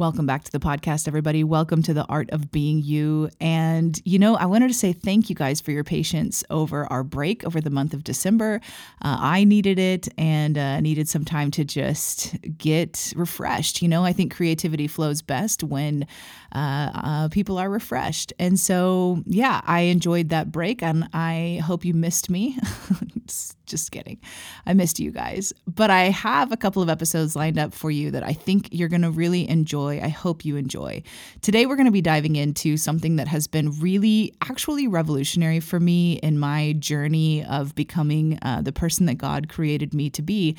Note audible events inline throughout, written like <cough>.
Welcome back to the podcast, everybody. Welcome to the Art of Being You. And, you know, I wanted to say thank you guys for your patience over our break over the month of December. Uh, I needed it and uh, needed some time to just get refreshed. You know, I think creativity flows best when uh, uh people are refreshed. And so, yeah, I enjoyed that break and I hope you missed me. <laughs> just kidding. I missed you guys. But I have a couple of episodes lined up for you that I think you're going to really enjoy. I hope you enjoy. Today, we're going to be diving into something that has been really, actually revolutionary for me in my journey of becoming uh, the person that God created me to be.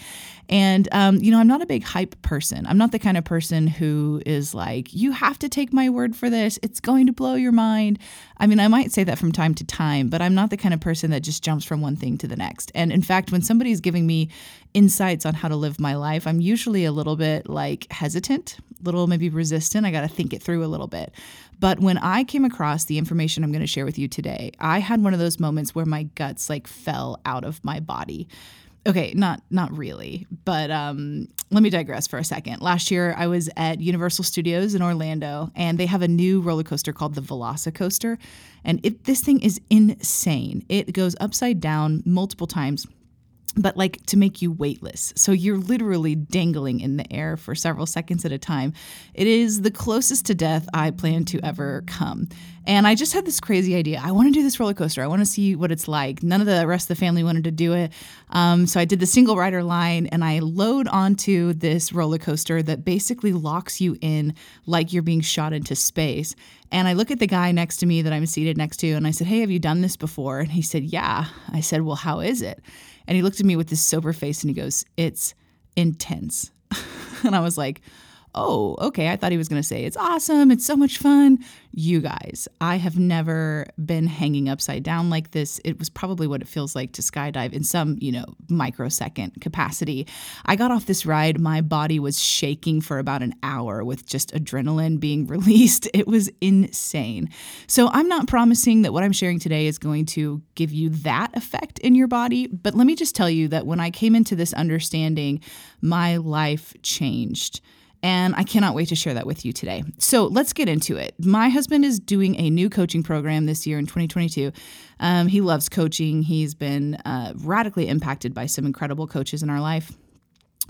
And, um, you know, I'm not a big hype person. I'm not the kind of person who is like, you have to take my word for this. It's going to blow your mind. I mean, I might say that from time to time, but I'm not the kind of person that just jumps from one thing to the next. And in fact, when somebody's giving me insights on how to live my life, I'm usually a little bit like hesitant, a little maybe resistant. I got to think it through a little bit. But when I came across the information I'm going to share with you today, I had one of those moments where my guts like fell out of my body. Okay, not not really, but um, let me digress for a second. Last year, I was at Universal Studios in Orlando, and they have a new roller coaster called the Velocicoaster, and it, this thing is insane. It goes upside down multiple times but like to make you weightless. So you're literally dangling in the air for several seconds at a time. It is the closest to death I plan to ever come. And I just had this crazy idea. I want to do this roller coaster. I want to see what it's like. None of the rest of the family wanted to do it. Um, so I did the single rider line and I load onto this roller coaster that basically locks you in like you're being shot into space. And I look at the guy next to me that I'm seated next to and I said, Hey, have you done this before? And he said, Yeah. I said, Well, how is it? And he looked at me with this sober face and he goes, It's intense. <laughs> and I was like, oh, okay, I thought he was going to say, it's awesome, it's so much fun. You guys, I have never been hanging upside down like this. It was probably what it feels like to skydive in some, you know, microsecond capacity. I got off this ride, my body was shaking for about an hour with just adrenaline being <laughs> released. It was insane. So I'm not promising that what I'm sharing today is going to give you that effect in your body, but let me just tell you that when I came into this understanding, my life changed. And I cannot wait to share that with you today. So let's get into it. My husband is doing a new coaching program this year in 2022. Um, he loves coaching. He's been uh, radically impacted by some incredible coaches in our life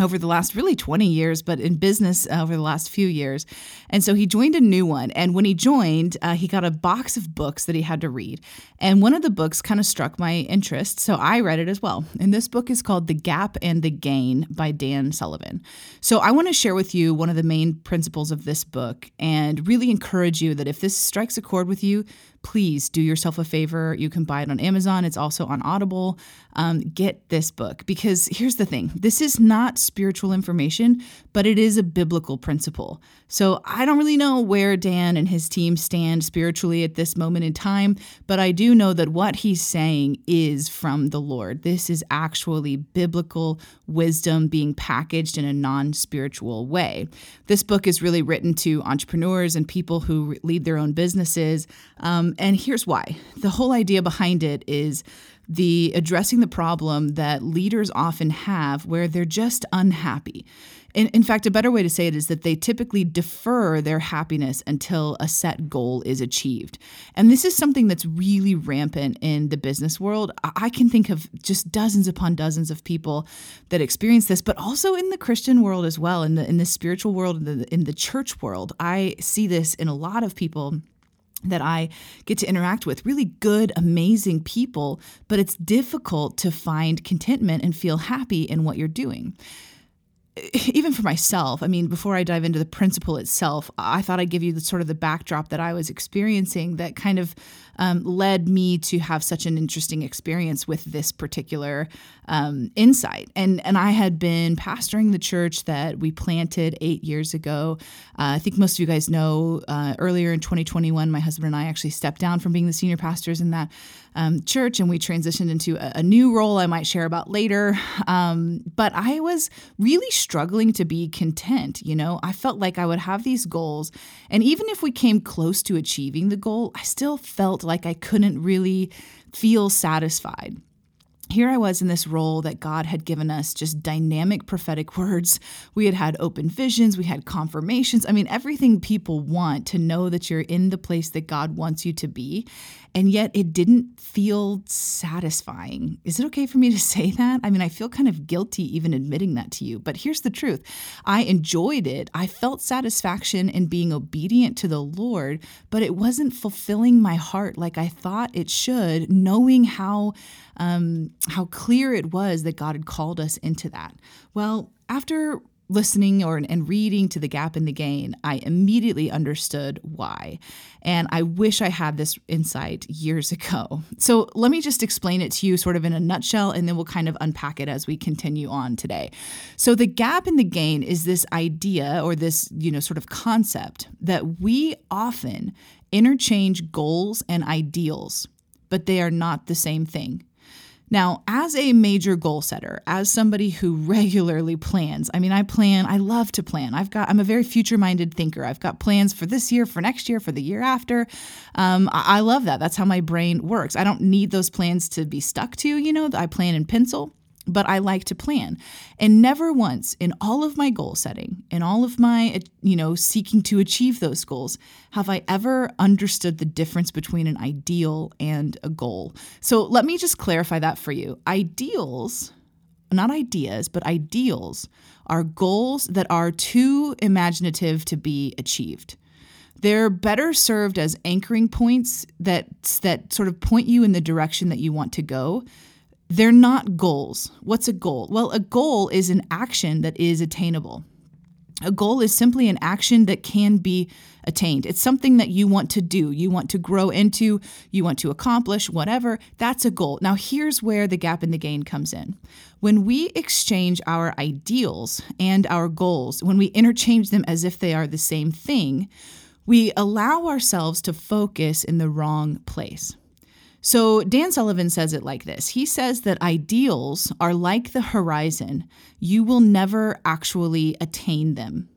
over the last really 20 years, but in business uh, over the last few years. And so he joined a new one. And when he joined, uh, he got a box of books that he had to read. And one of the books kind of struck my interest. So I read it as well. And this book is called The Gap and the Gain by Dan Sullivan. So I want to share with you one of the main principles of this book and really encourage you that if this strikes a chord with you, please do yourself a favor. You can buy it on Amazon, it's also on Audible. Um, get this book because here's the thing this is not spiritual information, but it is a biblical principle. So I don't really know where Dan and his team stand spiritually at this moment in time, but I do know that what he's saying is from the Lord. This is actually biblical wisdom being packaged in a non spiritual way. This book is really written to entrepreneurs and people who lead their own businesses. Um, and here's why the whole idea behind it is the addressing the problem that leaders often have where they're just unhappy. In, in fact, a better way to say it is that they typically defer their happiness until a set goal is achieved. And this is something that's really rampant in the business world. I can think of just dozens upon dozens of people that experience this, but also in the Christian world as well, in the in the spiritual world, in the, in the church world. I see this in a lot of people that I get to interact with really good, amazing people, but it's difficult to find contentment and feel happy in what you're doing. even for myself, I mean, before I dive into the principle itself, I thought I'd give you the sort of the backdrop that I was experiencing that kind of um, led me to have such an interesting experience with this particular um, insight. And and I had been pastoring the church that we planted eight years ago. Uh, I think most of you guys know. Uh, earlier in 2021, my husband and I actually stepped down from being the senior pastors in that um, church, and we transitioned into a, a, new role. I might share about later. Um, but I was really struggling to be content. You know, I felt like I would have these goals, and even if we came close to achieving the goal, I still felt like I couldn't really feel satisfied here I was in this role that God had given us just dynamic prophetic <laughs> words. We had had open visions, we had confirmations. I mean, everything people want to know that you're in the place that God wants you to be. And yet it didn't feel satisfying. Is it okay for me to <laughs> say that? I mean, I feel kind of guilty even admitting that to you. But here's the truth I enjoyed it. I felt satisfaction in being obedient to the Lord, but it wasn't fulfilling my heart like I thought it should, knowing how um, how clear it was that God had called us into that. Well, after listening or and reading to the gap in the gain i immediately understood why. And i wish i had this insight years <laughs> ago. So let me just explain it to you sort of in a nutshell and then we'll kind of unpack it as we continue on today. So the gap in the gain is this idea or this you know sort of concept that we often interchange goals and ideals but they are not the same thing now, as a major goal setter, as somebody who <laughs> regularly plans, I mean, I plan, I love to plan. I've got, I'm a very future minded thinker. I've got plans for this year, for next year, for the year after. Um, I, I love that. That's how my brain works. I don't need those plans to be stuck to, you know, I plan in pencil but I like to plan. And never once in all of my goal setting, in all of my, uh, you know, seeking to achieve those goals, have I ever understood the difference between an ideal and a goal. So let me just clarify that for you. Ideals, not ideas, but ideals are goals that are too imaginative to be achieved. They're better served as anchoring points that that sort of point you in the direction that you want to go they're not goals. What's a goal? Well, a goal is an action that is attainable. A goal is simply an action that can be attained. It's something that you want to do, you want to grow into, you want to accomplish, whatever. That's a goal. Now, here's where the gap in the gain comes in. When we exchange our ideals and our goals, when we interchange them as if they are the same thing, we allow ourselves to focus in the wrong place. So, Dan Sullivan says it like this He says that ideals are like the horizon, you will never actually attain them.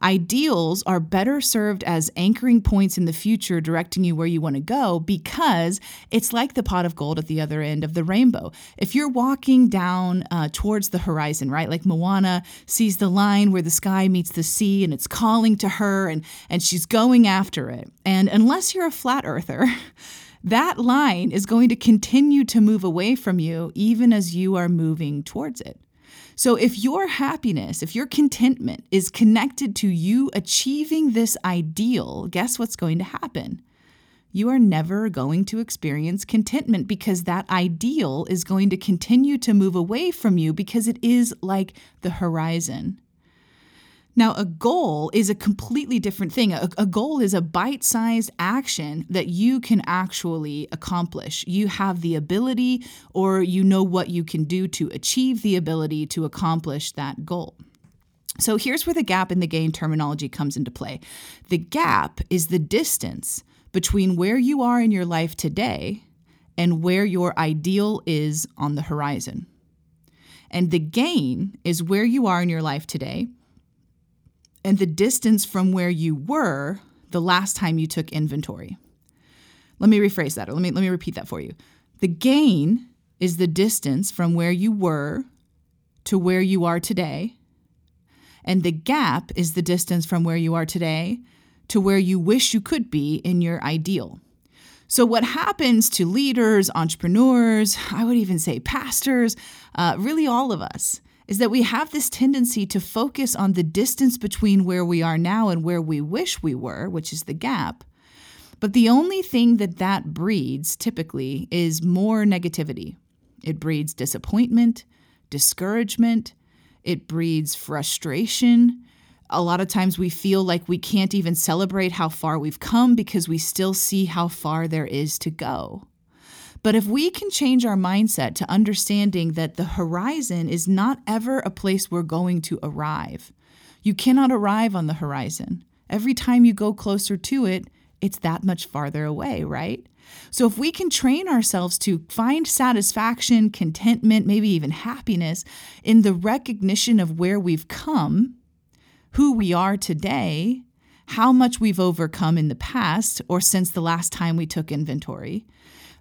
Ideals are better served as anchoring points in the future, directing you where you want to go, because it's like the pot of gold at the other end of the rainbow. If you're walking down uh, towards the horizon, right, like Moana sees the line where the sky meets the sea and it's calling to her and, and she's going after it. And unless you're a flat earther, <laughs> that line is going to continue to move away from you even as you are moving towards it. So, if your happiness, if your contentment is connected to you achieving this ideal, guess what's going to happen? You are never going to experience contentment because that ideal is going to continue to move away from you because it is like the horizon. Now, a goal is a completely different thing. A, a goal is a bite sized action that you can actually accomplish. You have the ability, or you know what you can do to achieve the ability to accomplish that goal. So here's where the gap in the gain terminology comes into play. The gap is the distance between where you are in your life today and where your ideal is on the horizon. And the gain is where you are in your life today and the distance from where you were the last time you took inventory. Let me rephrase that, or let me, let me repeat that for you. The gain is the distance from where you were to where you are today, and the gap is the distance from where you are today to where you wish you could be in your ideal. So, what happens to leaders, entrepreneurs, I would even say pastors, uh, really all of us, is that we have this tendency to focus on the distance between where we are now and where we wish we were, which is the gap. But the only thing that that breeds typically is more negativity. It breeds disappointment, discouragement, it breeds frustration. A lot of times we feel like we can't even celebrate how far we've come because we still see how far there is to go. But if we can change our mindset to understanding that the horizon is not ever a place we're going to arrive, you cannot arrive on the horizon. Every time you go closer to it, it's that much farther away, right? So, if we can train ourselves to find satisfaction, contentment, maybe even happiness in the recognition of where we've come, who we are today, how much we've overcome in the past or since the last time we took inventory,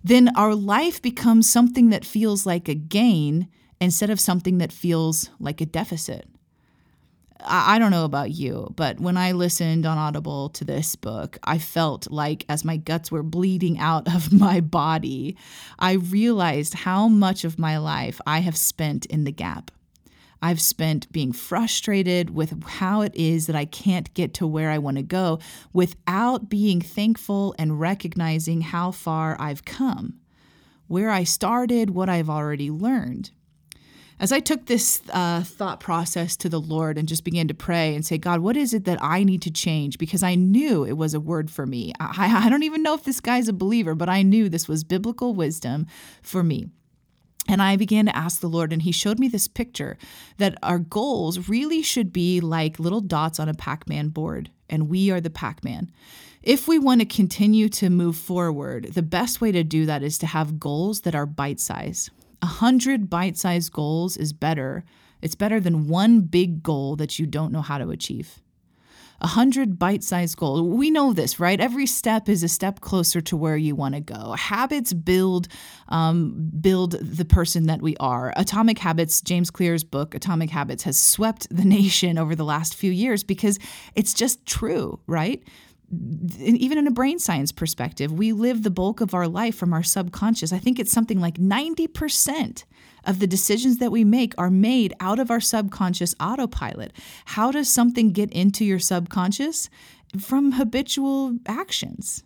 then our life becomes something that feels like a gain instead of something that feels like a deficit. I don't know about you, but when I listened on Audible to this book, I felt like as my guts were bleeding out of <laughs> my body, I realized how much of my life I have spent in the gap. I've spent being frustrated with how it is that I can't get to where I want to go without being thankful and recognizing how far I've come, where I started, what I've already learned as I took this uh, thought process to the Lord and just began to pray and say, God, what is it that I need to change? Because I knew it was a word for me. I, I don't even know if this guy's a believer, but I knew this was biblical wisdom for me. And I began to ask the Lord, and He showed me this picture that our goals really should be like little dots on a Pac Man board, and we are the Pac Man. If we want to continue to move forward, the best way to do that is to have goals that are bite size. A hundred bite sized goals is better. It's better than one big goal that you don't know how to achieve. A hundred bite sized goals. We know this, right? Every step is a step closer to where you want to go. Habits build um, build the person that we are. Atomic Habits, James Clear's book, Atomic Habits, has swept the <laughs> nation over the last few years because it's just true, right? Even in a brain science perspective, we live the bulk of our life from our subconscious. I think it's something like 90% of the decisions that we make are made out of our subconscious autopilot. How does something get into your subconscious? From habitual actions.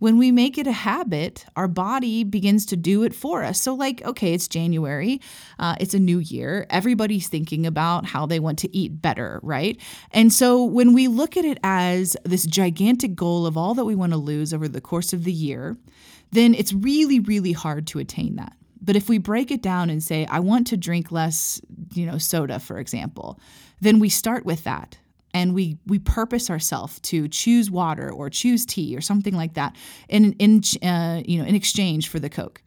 When we make it a habit, our body begins to do it for us. So, like, okay, it's January, uh, it's a new year. Everybody's thinking about how they want to eat better, right? And so, when we look at it as this gigantic goal of all that we want to lose over the course of the year, then it's really, really hard to attain that. But if we break it down and say, I want to drink less, you know, soda, for example, then we start with that and we we purpose ourselves to choose water or choose tea or something like that in in uh, you know in exchange for the coke.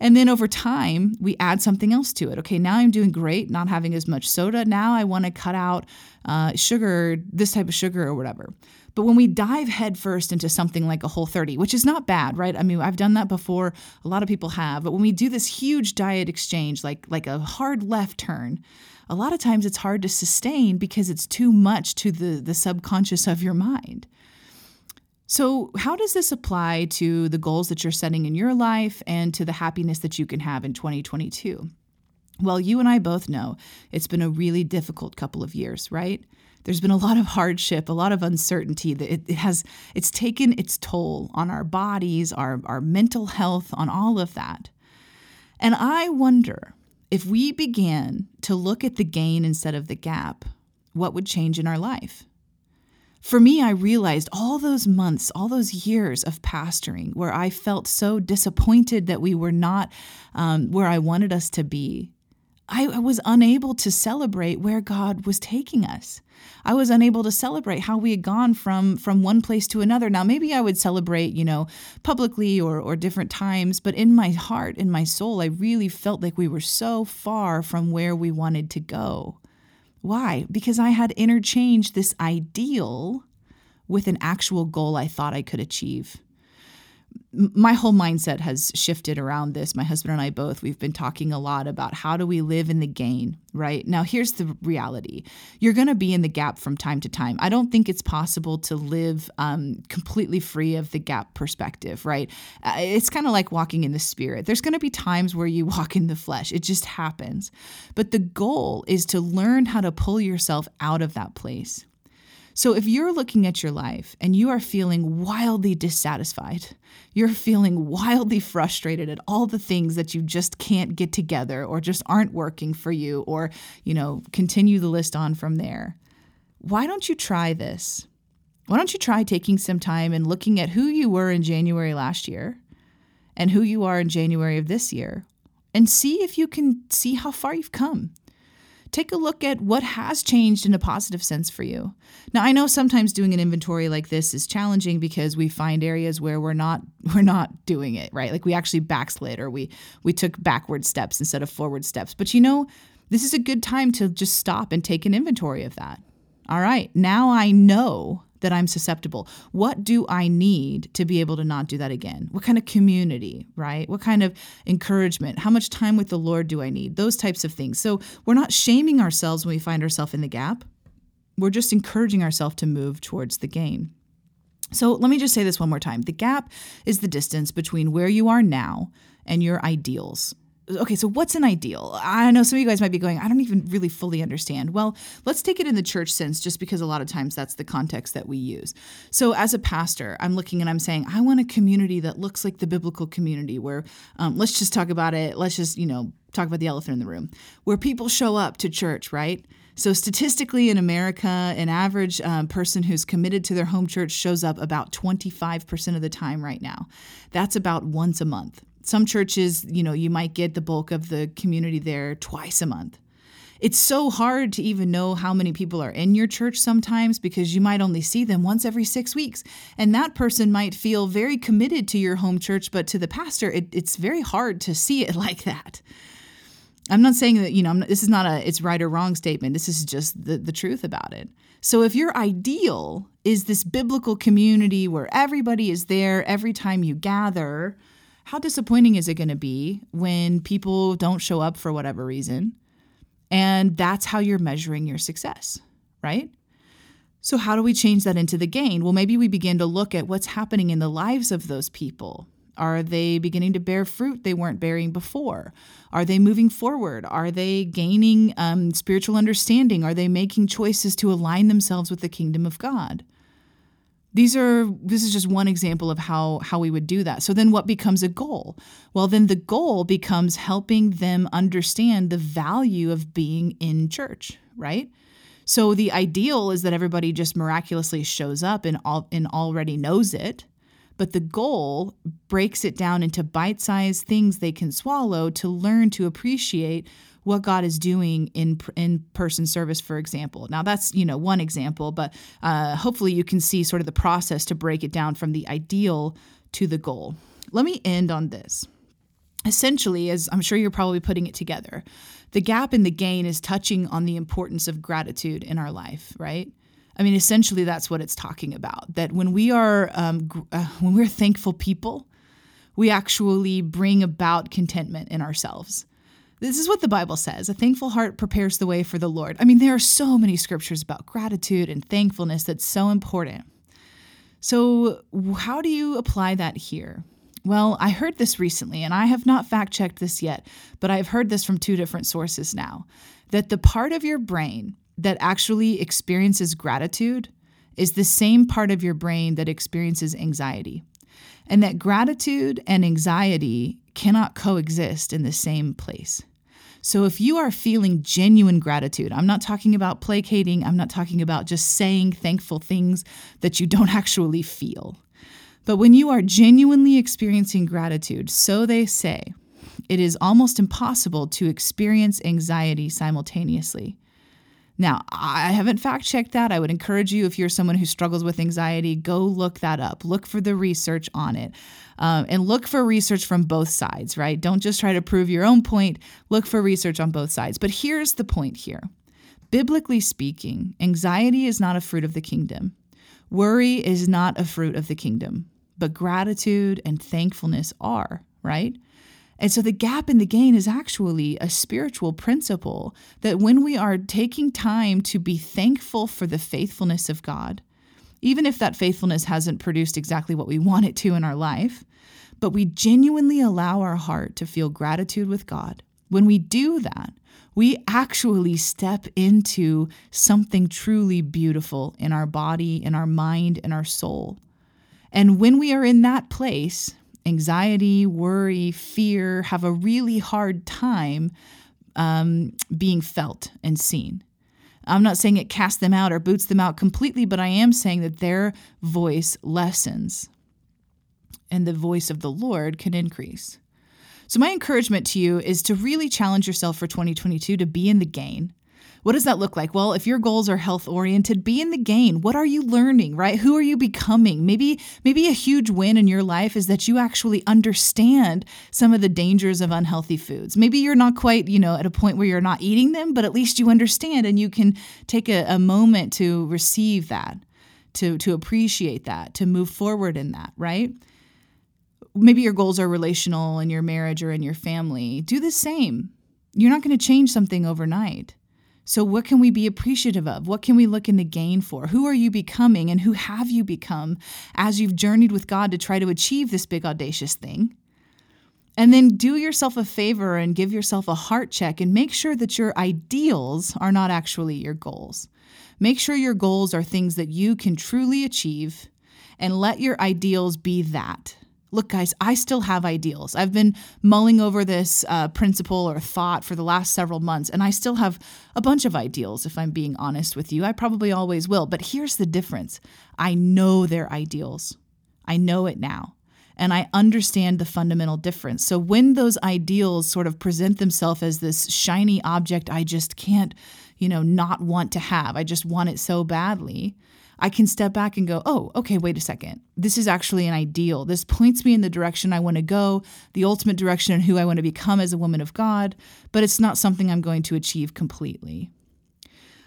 And then over time we add something else to it. Okay now i'm doing great not having as much soda. Now i want to cut out uh, sugar this type of sugar or whatever but when we dive headfirst into something like a whole 30 which is not bad right i mean i've done that before a lot of people have but when we do this huge diet exchange like like a hard left turn a lot of times it's hard to sustain because it's too much to the, the subconscious of your mind. So, how does this apply to the goals that you're setting in your life and to the happiness that you can have in 2022? Well, you and I both know it's been a really difficult couple of years, right? There's been a lot of hardship, a lot of uncertainty that it, it has it's taken its toll on our bodies, our, our mental health, on all of that. And I wonder if we began to look at the gain instead of the gap, what would change in our life? For me, I realized all those months, all those years of pastoring where I felt so disappointed that we were not um, where I wanted us to be, I was unable to celebrate where God was taking us. I was unable to celebrate how we had gone from from one place to another. Now maybe I would celebrate, you know, publicly or or different times, but in my heart, in my soul, I really felt like we were so far from where we wanted to go. Why? Because I had interchanged this ideal with an actual goal I thought I could achieve my whole mindset has shifted around this. My husband and I both, we've been talking a lot about how do we live in the gain, right? Now, here's the reality you're going to be in the gap from time to time. I don't think it's possible to live um, completely free of the gap perspective, right? Uh, it's kind of like walking in the spirit. There's going to be times where you <laughs> walk in the flesh, it just happens. But the goal is to learn how to pull yourself out of that place So if you're looking at your life and you are feeling wildly dissatisfied, you're feeling wildly frustrated at all the things that you just can't get together or just aren't working for you or, you know, continue the list on from there. Why don't you try this? Why don't you try taking some time and looking at who you were in January last year and who you are in January of this year and see if you can see how far you've come take a look at what has changed in a positive sense for you. Now, I know sometimes doing an inventory like this is challenging because we find areas where we're not <laughs> we're not doing it, right? Like we actually backslid or we we took backward steps instead of forward steps. But you know, this is a good time to just stop and take an inventory of that. All right, now I know that I'm susceptible? What do I need to be able to not do that again? What kind of community, right? What kind of encouragement? How much time with the Lord do I need? Those types of things. So we're not shaming ourselves when we find ourselves in the gap. We're just encouraging ourselves to move towards the gain. So let me just say this one more time. The gap is the distance between where you are now and your ideals okay, so what's an ideal? I know some of you guys might be going, I don't even really fully understand. Well, let's take it in the church sense, just because a lot of times that's the context that we use. So, as a pastor, I'm looking and I'm saying, I want a community that looks like the biblical community where, um, let's just talk about it. Let's just, you know, talk about the elephant in the room, where people show up to church, right? So, statistically in America, an average um, person who's committed to their home church shows up about 25% of the time right now. That's about once a month. Some churches, you know, you might get the bulk of the community there twice a month. It's so hard to even know how many people are in your church sometimes because you might only see them once every six weeks. And that person might feel very committed to your home church, but to the pastor, it, it's very hard to see it <laughs> like that. I'm not saying that, you know, not, this is not a it's right or wrong statement. This is just the, the truth about it. So if your ideal is this biblical community where everybody is there every time you gather, how disappointing is it going to be when people don't show up for whatever reason? And that's how you're measuring your success, right? So, how do we change that into the gain? Well, maybe we begin to look at what's happening in the lives of those people. Are they beginning to bear fruit they weren't bearing before? Are they moving forward? Are they gaining um, spiritual understanding? Are they making choices to align themselves with the kingdom of God? These are this is just one example of how how we would do that. So then what becomes a goal? Well, then the goal becomes helping them understand the value of being in church, right? So the ideal is that everybody just miraculously shows up and all and already knows it. But the goal breaks it down into bite-sized things they can swallow to learn to appreciate what God is doing in in person service, for example. Now that's you know one example, but uh, hopefully you can see sort of the process to break it down from the ideal to the goal. Let me end on this. Essentially, as I'm sure you're probably putting it together, the gap in the gain is touching on the importance of gratitude in our life, right? I mean, essentially, that's what it's talking about. That when we are um, uh, when we're thankful people, we actually bring about contentment in ourselves. This is what the Bible says a thankful heart prepares the way for the Lord. I mean, there are so many scriptures about gratitude and thankfulness that's so important. So, how do you apply that here? Well, I heard this recently, and I have not fact checked this yet, but I've heard this from two different sources now that the part of your brain that actually experiences gratitude is the same part of your brain that experiences anxiety, and that gratitude and anxiety cannot coexist in the same place. So if you are feeling genuine gratitude, I'm not talking about placating, I'm not talking about just saying thankful things that you don't <laughs> actually feel. But when you are genuinely experiencing gratitude, so they say, it is almost impossible to experience anxiety simultaneously. Now, I haven't fact checked that. I would encourage you, if you're someone who struggles with anxiety, go look that up. Look for the research on it. Um, and look for research from both sides, right? Don't just try to prove your own point. Look for research on both sides. But here's the point here biblically speaking, anxiety is not a fruit of the kingdom, worry is not a fruit of the kingdom, but gratitude and thankfulness are, right? And so the gap in the gain is actually a spiritual principle that when we are taking time to be thankful for the faithfulness of God, even if that faithfulness hasn't produced exactly what we want it to in our life, but we genuinely allow our heart to feel gratitude with God, When we do that, we actually step into something truly beautiful in our body, in our mind, in our soul. And when we are in that place, anxiety, worry, fear have a really hard time um, being felt and seen. I'm not saying it casts them out or boots them out completely, but I am saying that their voice lessens and the voice of the Lord can increase. So, my encouragement to you is to really challenge yourself for 2022 to be in the gain. What does that look like? Well, if your goals are health oriented, be in the gain. What are you learning, right? Who are you becoming? Maybe maybe a huge win in your life is that you actually understand some of the dangers of unhealthy foods. Maybe you're not quite, you know, at a point where you're not eating them, but at least you understand and you can take a, a moment to receive that, to to appreciate that, to move forward in that, right? maybe your goals are relational in your marriage or in your family, do the same. You're not going to change something overnight. So, what can we be appreciative of? What can we look in the gain for? Who are you becoming and who have you become as you've journeyed with God to try to achieve this big, audacious thing? And then do yourself a favor and give yourself a heart check and make sure that your ideals are not actually your goals. Make sure your goals are things that you can truly achieve and let your ideals be that look, guys, I still have ideals. I've been mulling over this uh, principle or thought for the last several months, and I still have a bunch of ideals, if I'm being honest with you. I probably always will. But here's the difference I know they're ideals, I know it now. And I understand the fundamental difference. So when those ideals sort of present themselves as this shiny object I just can't, you know, not want to have, I just want it so badly, I can step back and go, oh, okay, wait a second. This is actually an ideal. This points me in the direction I want to go, the ultimate direction and who I want to become as a woman of God, but it's not something I'm going to achieve completely.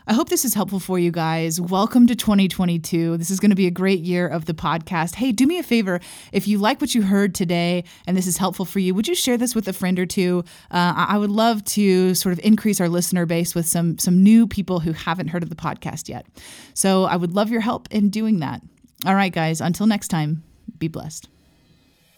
I hope this is helpful for you guys. Welcome to 2022. This is going to be a great year of the podcast. Hey, do me a favor. If you like what you heard today and this is helpful for you, would you share this with a friend or two? Uh, I would love to sort of increase our listener base with some some new people who haven't heard of the podcast yet. So I would love your help in doing that. All right, guys. Until next time, be blessed.